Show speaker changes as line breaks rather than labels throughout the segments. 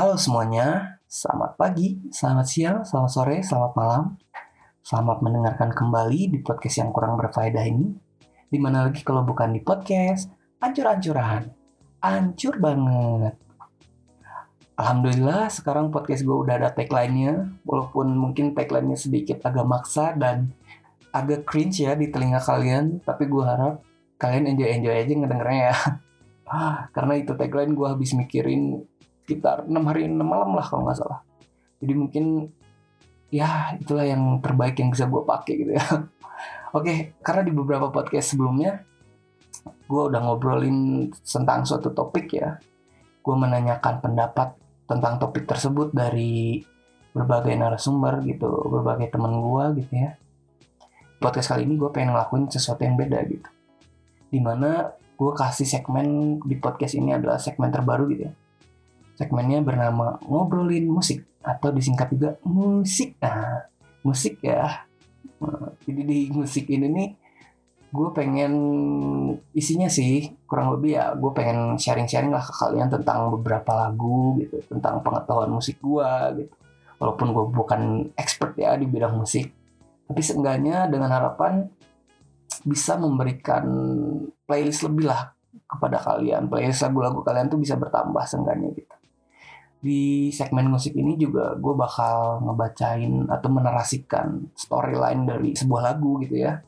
Halo semuanya, selamat pagi, selamat siang, selamat sore, selamat malam. Selamat mendengarkan kembali di podcast yang kurang berfaedah ini. Di mana lagi kalau bukan di podcast, ancur-ancuran. Ancur banget. Alhamdulillah sekarang podcast gue udah ada tagline-nya. Walaupun mungkin tagline-nya sedikit agak maksa dan agak cringe ya di telinga kalian. Tapi gue harap kalian enjoy-enjoy aja ngedengernya ya. Karena itu tagline gue habis mikirin sekitar 6 hari 6 malam lah kalau nggak salah. Jadi mungkin ya itulah yang terbaik yang bisa gue pakai gitu ya. Oke, karena di beberapa podcast sebelumnya gue udah ngobrolin tentang suatu topik ya. Gue menanyakan pendapat tentang topik tersebut dari berbagai narasumber gitu, berbagai teman gue gitu ya. Podcast kali ini gue pengen ngelakuin sesuatu yang beda gitu. Di mana gue kasih segmen di podcast ini adalah segmen terbaru gitu ya. Segmennya bernama ngobrolin musik atau disingkat juga musik. Nah, musik ya. Nah, jadi di musik ini nih gue pengen isinya sih kurang lebih ya gue pengen sharing-sharing lah ke kalian tentang beberapa lagu gitu tentang pengetahuan musik gue gitu walaupun gue bukan expert ya di bidang musik tapi seenggaknya dengan harapan bisa memberikan playlist lebih lah kepada kalian playlist lagu-lagu kalian tuh bisa bertambah seenggaknya gitu di segmen musik ini juga gue bakal ngebacain atau menarasikan storyline dari sebuah lagu gitu ya.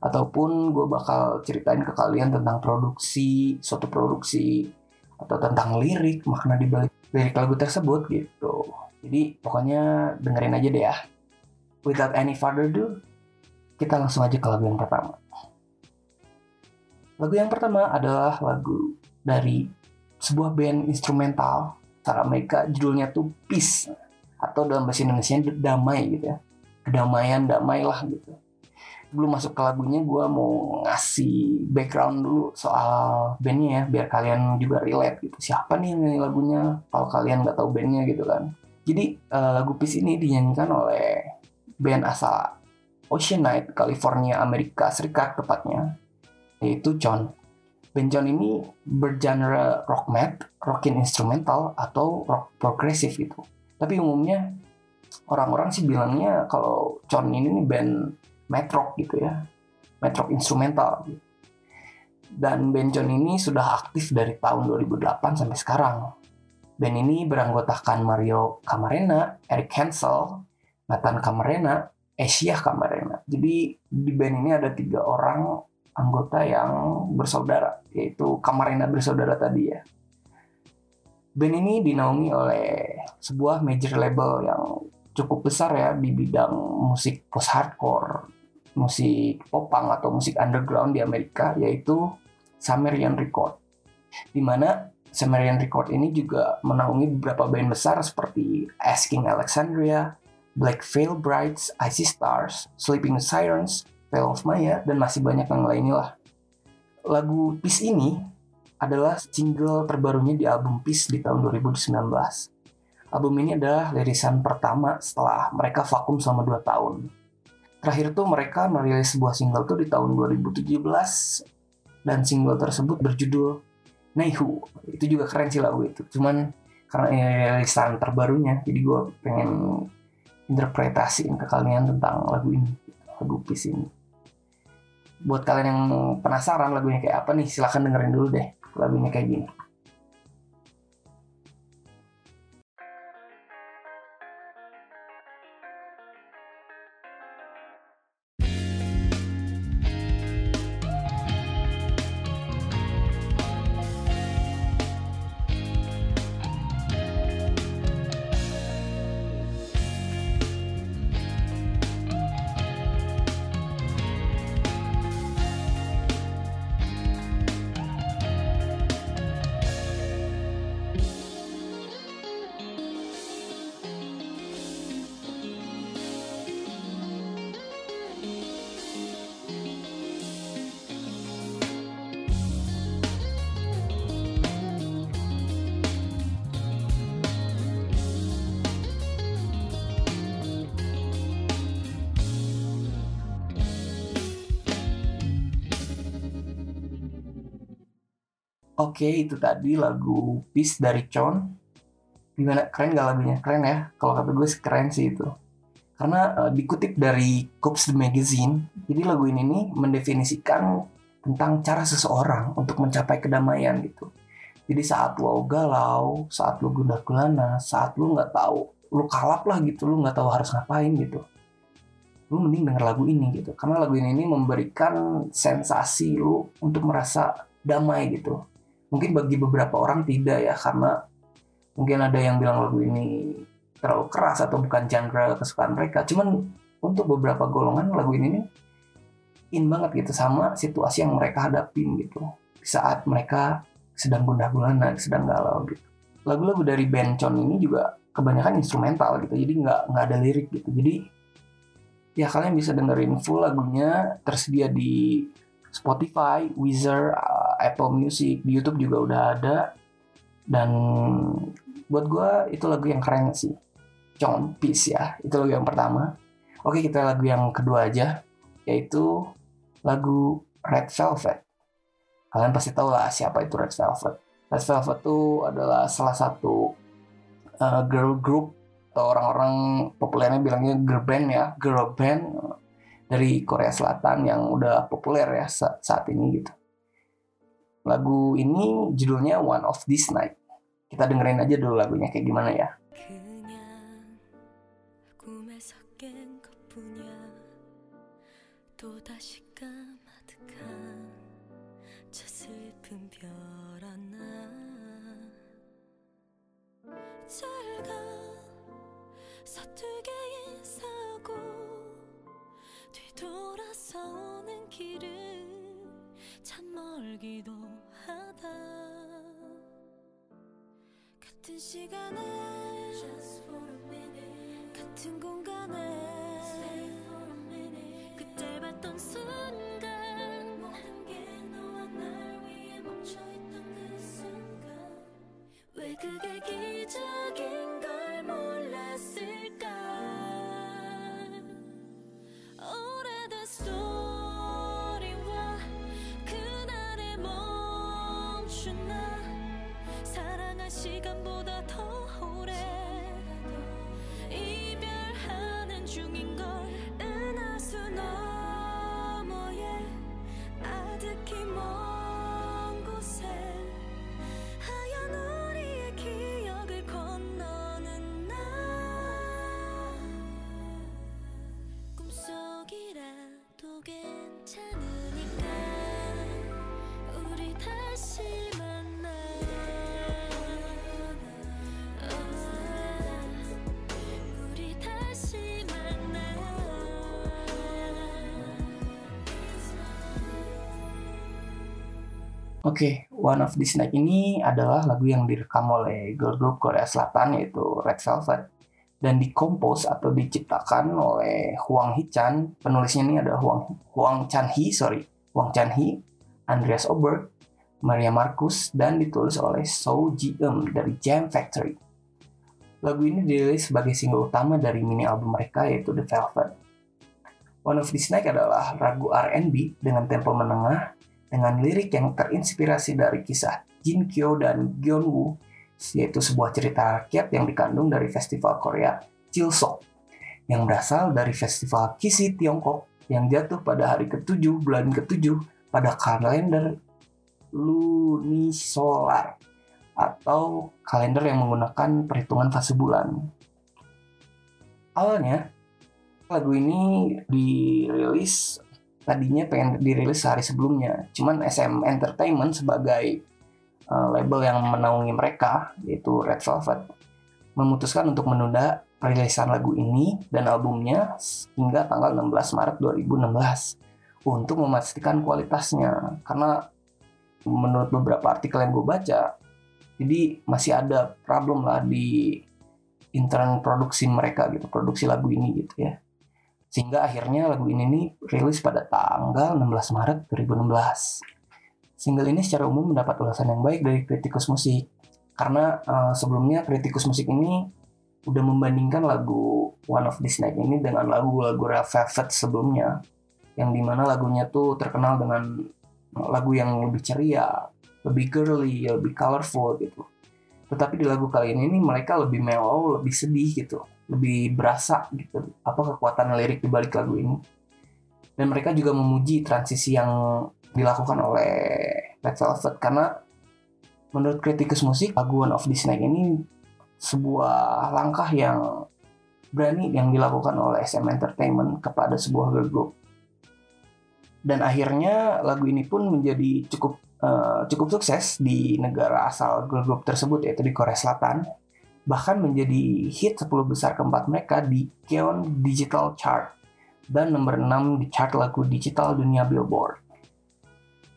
Ataupun gue bakal ceritain ke kalian tentang produksi suatu produksi atau tentang lirik makna di balik lirik lagu tersebut gitu. Jadi pokoknya dengerin aja deh ya. Without any further ado kita langsung aja ke lagu yang pertama. Lagu yang pertama adalah lagu dari sebuah band instrumental cara mereka judulnya tuh peace. Atau dalam bahasa Indonesia damai gitu ya. Kedamaian damai lah gitu. Sebelum masuk ke lagunya gue mau ngasih background dulu soal bandnya ya biar kalian juga relate gitu. Siapa nih yang lagunya? Kalau kalian nggak tahu bandnya gitu kan. Jadi uh, lagu Peace ini dinyanyikan oleh band asal Ocean Night California Amerika Serikat tepatnya. Yaitu John band John ini bergenre rock mat rockin instrumental atau rock progresif gitu. Tapi umumnya orang-orang sih bilangnya kalau John ini nih band metrok gitu ya. Metrok instrumental gitu. dan band John ini sudah aktif dari tahun 2008 sampai sekarang. Band ini beranggotakan Mario Camarena, Eric Hansel, Nathan Camarena, Asia Camarena. Jadi di band ini ada tiga orang anggota yang bersaudara yaitu Camarena bersaudara tadi ya band ini dinaungi oleh sebuah major label yang cukup besar ya di bidang musik post hardcore musik popang atau musik underground di Amerika yaitu Sumerian Record. Di mana Record ini juga menaungi beberapa band besar seperti Asking Alexandria, Black Veil Brides, Icy Stars, Sleeping Sirens, Veil of Maya, dan masih banyak yang lainnya lah. Lagu Peace ini adalah single terbarunya di album Peace di tahun 2019. Album ini adalah lirisan pertama setelah mereka vakum selama 2 tahun terakhir tuh mereka merilis sebuah single tuh di tahun 2017 dan single tersebut berjudul Naihu itu juga keren sih lagu itu cuman karena ini rilisan terbarunya jadi gue pengen interpretasiin ke kalian tentang lagu ini lagu Peace ini buat kalian yang penasaran lagunya kayak apa nih silahkan dengerin dulu deh lagunya kayak gini Oke, itu tadi lagu Peace dari Chon. gimana? Keren gak lagunya? Keren ya? Kalau kata gue keren sih itu. Karena uh, dikutip dari Cops the Magazine jadi lagu ini nih mendefinisikan tentang cara seseorang untuk mencapai kedamaian gitu. Jadi saat lo galau saat lo gundah gulana saat lo nggak tahu lo kalap lah gitu lo nggak tahu harus ngapain gitu. Lo mending denger lagu ini gitu. Karena lagu ini, ini memberikan sensasi lo untuk merasa damai gitu mungkin bagi beberapa orang tidak ya karena mungkin ada yang bilang lagu ini terlalu keras atau bukan genre kesukaan mereka. Cuman untuk beberapa golongan lagu ini nih in banget gitu sama situasi yang mereka hadapin gitu. Saat mereka sedang gundah gulana sedang galau gitu. Lagu-lagu dari band Con ini juga kebanyakan instrumental gitu jadi nggak nggak ada lirik gitu. Jadi ya kalian bisa dengerin full lagunya tersedia di Spotify, Weezer, Apple Music, di YouTube juga udah ada. Dan buat gue itu lagu yang keren sih. John Peace ya itu lagu yang pertama. Oke kita lagu yang kedua aja yaitu lagu Red Velvet. Kalian pasti tahu lah siapa itu Red Velvet. Red Velvet itu adalah salah satu uh, girl group atau orang-orang populernya bilangnya girl band ya girl band dari Korea Selatan yang udah populer ya saat ini gitu Lagu ini judulnya One of This Night. Kita dengerin aja dulu lagunya kayak gimana ya. 시간에. 같은 공간에 Oke, okay, One of This Night ini adalah lagu yang direkam oleh girl group Korea Selatan yaitu Red Velvet dan dikompos atau diciptakan oleh Huang Hee-chan. Penulisnya ini ada Huang Huang Chan-hee, sorry, Huang Chan-hee, Andreas Oberg, Maria Marcus dan ditulis oleh So Ji-eum dari Jam Factory. Lagu ini dirilis sebagai single utama dari mini album mereka yaitu The Velvet. One of This Night adalah lagu R&B dengan tempo menengah dengan lirik yang terinspirasi dari kisah Jin Kyo dan Gyeon Woo, yaitu sebuah cerita rakyat yang dikandung dari festival Korea Chilsok, yang berasal dari festival Kisi Tiongkok yang jatuh pada hari ke-7 bulan ke-7 pada kalender lunisolar atau kalender yang menggunakan perhitungan fase bulan. Awalnya, lagu ini dirilis tadinya pengen dirilis sehari sebelumnya. Cuman SM Entertainment sebagai uh, label yang menaungi mereka, yaitu Red Velvet, memutuskan untuk menunda perilisan lagu ini dan albumnya hingga tanggal 16 Maret 2016 untuk memastikan kualitasnya. Karena menurut beberapa artikel yang gue baca, jadi masih ada problem lah di intern produksi mereka gitu, produksi lagu ini gitu ya. Sehingga akhirnya lagu ini nih rilis pada tanggal 16 Maret 2016. Single ini secara umum mendapat ulasan yang baik dari kritikus musik. Karena uh, sebelumnya kritikus musik ini udah membandingkan lagu One of This Night ini dengan lagu-lagu Red Velvet sebelumnya. Yang di mana lagunya tuh terkenal dengan lagu yang lebih ceria, lebih girly, lebih colorful gitu. Tetapi di lagu kali ini nih mereka lebih mellow, lebih sedih gitu, lebih berasa gitu apa kekuatan lirik di balik lagu ini. Dan mereka juga memuji transisi yang dilakukan oleh Red Velvet karena menurut kritikus musik lagu One of This Night ini sebuah langkah yang berani yang dilakukan oleh SM Entertainment kepada sebuah girl group. Dan akhirnya lagu ini pun menjadi cukup uh, cukup sukses di negara asal girl group tersebut yaitu di Korea Selatan. Bahkan menjadi hit 10 besar keempat mereka di Keon Digital Chart dan nomor 6 di chart lagu digital dunia Billboard.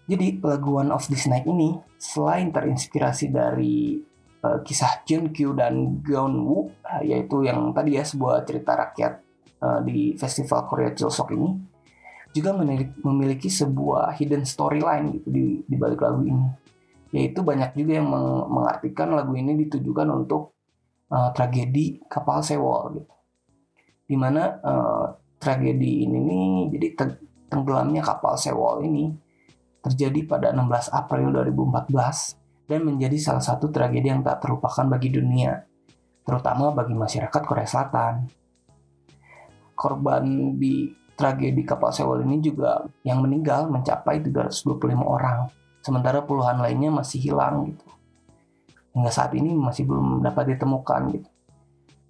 Jadi lagu One of This Night ini selain terinspirasi dari uh, kisah Jun Kyu dan Geon Woo, uh, yaitu yang tadi ya sebuah cerita rakyat uh, di festival Korea Chilsok ini, juga memiliki sebuah hidden storyline gitu di, di balik lagu ini. Yaitu banyak juga yang meng mengartikan lagu ini ditujukan untuk uh, tragedi kapal Sewol gitu. Di mana uh, tragedi ini nih jadi tenggelamnya kapal Sewol ini terjadi pada 16 April 2014 dan menjadi salah satu tragedi yang tak terlupakan bagi dunia, terutama bagi masyarakat Korea Selatan. Korban di tragedi kapal Sewol ini juga yang meninggal mencapai 325 orang, sementara puluhan lainnya masih hilang gitu. Hingga saat ini masih belum dapat ditemukan gitu.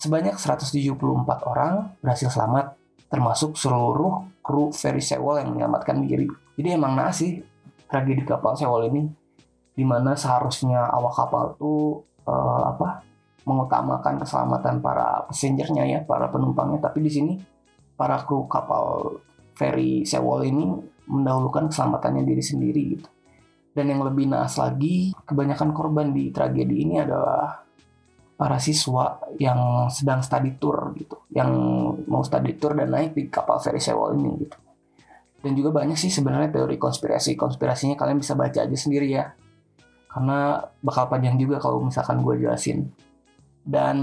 Sebanyak 174 orang berhasil selamat, termasuk seluruh kru ferry Sewol yang menyelamatkan diri. Jadi emang naas sih tragedi kapal Sewol ini di mana seharusnya awak kapal tuh uh, apa mengutamakan keselamatan para passengernya ya para penumpangnya tapi di sini para kru kapal ferry Sewol ini mendahulukan keselamatannya diri sendiri gitu dan yang lebih naas lagi kebanyakan korban di tragedi ini adalah para siswa yang sedang study tour gitu yang mau study tour dan naik di kapal ferry Sewol ini gitu. Dan juga banyak sih sebenarnya teori konspirasi. Konspirasinya kalian bisa baca aja sendiri ya. Karena bakal panjang juga kalau misalkan gue jelasin. Dan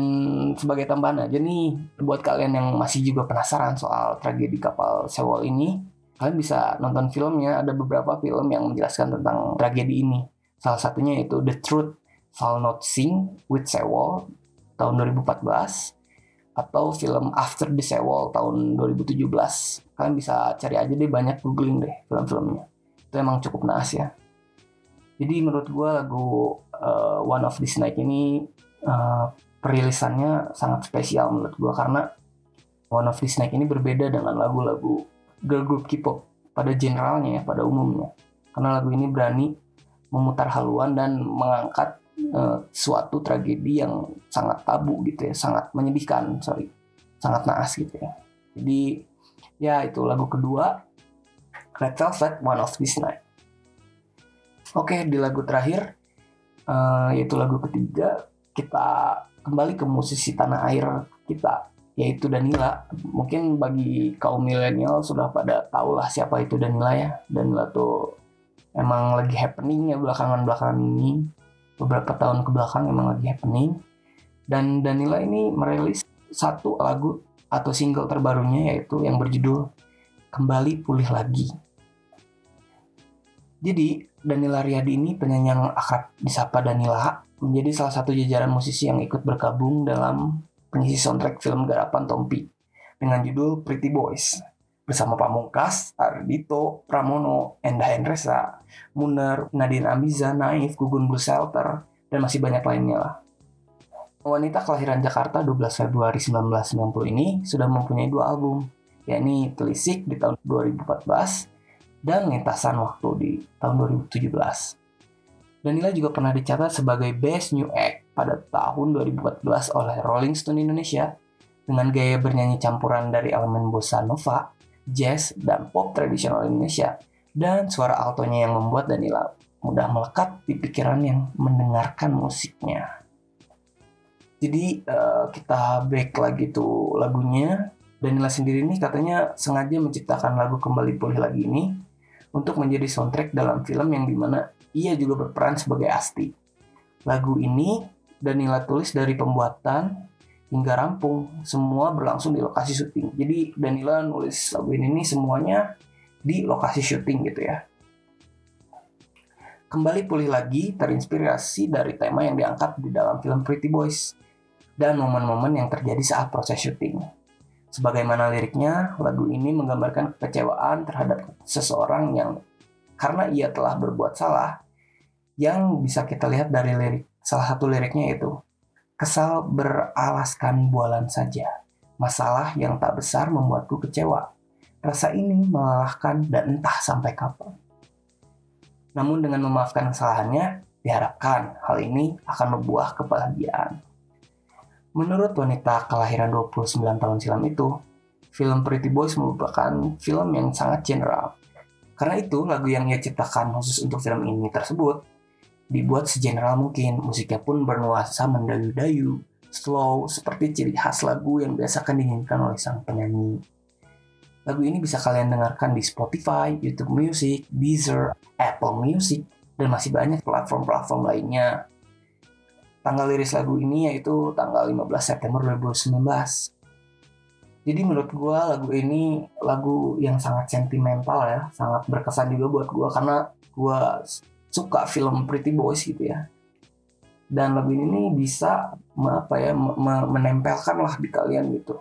sebagai tambahan aja nih, buat kalian yang masih juga penasaran soal tragedi kapal Sewol ini, kalian bisa nonton filmnya. Ada beberapa film yang menjelaskan tentang tragedi ini. Salah satunya itu The Truth Shall Not Sing with Sewol tahun 2014 atau film After the Sewol tahun 2017. Kalian bisa cari aja deh banyak googling deh film-filmnya. Itu emang cukup naas ya. Jadi menurut gue lagu uh, One of This Night ini uh, perilisannya sangat spesial menurut gue karena One of This Night ini berbeda dengan lagu-lagu girl group K-pop pada generalnya ya, pada umumnya. Karena lagu ini berani memutar haluan dan mengangkat uh, suatu tragedi yang sangat tabu gitu ya, sangat menyedihkan, sorry, sangat naas gitu ya. Jadi ya itu lagu kedua Red Velvet One of This Night. Oke, di lagu terakhir, uh, yaitu lagu ketiga, kita kembali ke musisi tanah air kita, yaitu Danila. Mungkin bagi kaum milenial sudah pada tahu lah siapa itu Danila ya. Danila tuh emang lagi happening ya belakangan-belakangan ini. Beberapa tahun ke belakang emang lagi happening. Dan Danila ini merilis satu lagu atau single terbarunya yaitu yang berjudul Kembali Pulih Lagi. Jadi Danila Riyadi ini penyanyi yang akrab disapa Danila menjadi salah satu jajaran musisi yang ikut bergabung dalam pengisi soundtrack film garapan Tompi dengan judul Pretty Boys bersama Pamungkas, Ardito, Pramono, Endah Hendresa, Muner, Nadine Amiza, Naif, Gugun Blue Shelter, dan masih banyak lainnya lah. Wanita kelahiran Jakarta 12 Februari 1990 ini sudah mempunyai dua album, yakni Telisik di tahun 2014 dan lintasan waktu di tahun 2017. Danila juga pernah dicatat sebagai Best New Act pada tahun 2014 oleh Rolling Stone Indonesia dengan gaya bernyanyi campuran dari elemen bossa nova, jazz, dan pop tradisional Indonesia dan suara altonya yang membuat Danila mudah melekat di pikiran yang mendengarkan musiknya. Jadi uh, kita back lagi tuh lagunya. Danila sendiri ini katanya sengaja menciptakan lagu Kembali Pulih Lagi ini untuk menjadi soundtrack dalam film yang di mana ia juga berperan sebagai Asti. Lagu ini Danila tulis dari pembuatan hingga rampung, semua berlangsung di lokasi syuting. Jadi Danila nulis lagu ini nih semuanya di lokasi syuting gitu ya. kembali pulih lagi terinspirasi dari tema yang diangkat di dalam film Pretty Boys dan momen-momen yang terjadi saat proses syuting. Sebagaimana liriknya, lagu ini menggambarkan kekecewaan terhadap seseorang yang karena ia telah berbuat salah, yang bisa kita lihat dari lirik salah satu liriknya itu kesal beralaskan bualan saja. Masalah yang tak besar membuatku kecewa. Rasa ini melelahkan dan entah sampai kapan. Namun dengan memaafkan kesalahannya, diharapkan hal ini akan membuah kebahagiaan. Menurut wanita kelahiran 29 tahun silam itu, film Pretty Boys merupakan film yang sangat general. Karena itu, lagu yang ia ciptakan khusus untuk film ini tersebut dibuat segeneral mungkin. Musiknya pun bernuansa mendayu-dayu, slow, seperti ciri khas lagu yang biasa akan diinginkan oleh sang penyanyi. Lagu ini bisa kalian dengarkan di Spotify, YouTube Music, Deezer, Apple Music, dan masih banyak platform-platform lainnya. Tanggal liris lagu ini yaitu tanggal 15 September 2019. Jadi menurut gue lagu ini lagu yang sangat sentimental ya, sangat berkesan juga buat gue karena gue suka film Pretty Boys gitu ya. Dan lagu ini bisa apa ya menempelkan lah di kalian gitu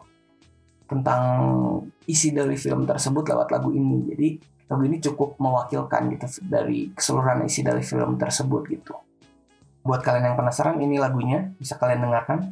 tentang isi dari film tersebut lewat lagu ini. Jadi lagu ini cukup mewakilkan gitu dari keseluruhan isi dari film tersebut gitu. Buat kalian yang penasaran ini lagunya bisa kalian dengarkan.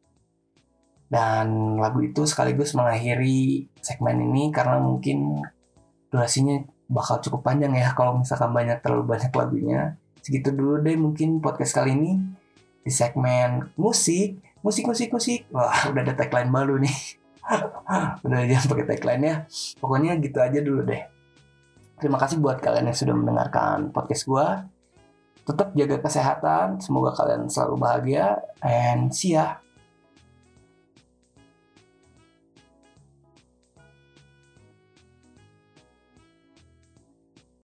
Dan lagu itu sekaligus mengakhiri segmen ini karena mungkin durasinya bakal cukup panjang ya kalau misalkan banyak terlalu banyak lagunya. Segitu dulu deh mungkin podcast kali ini di segmen musik, musik, musik, musik. Wah, udah ada tagline baru nih. udah jangan pakai tagline ya. Pokoknya gitu aja dulu deh. Terima kasih buat kalian yang sudah mendengarkan podcast gue. Tetap jaga kesehatan, semoga kalian selalu bahagia, and see ya.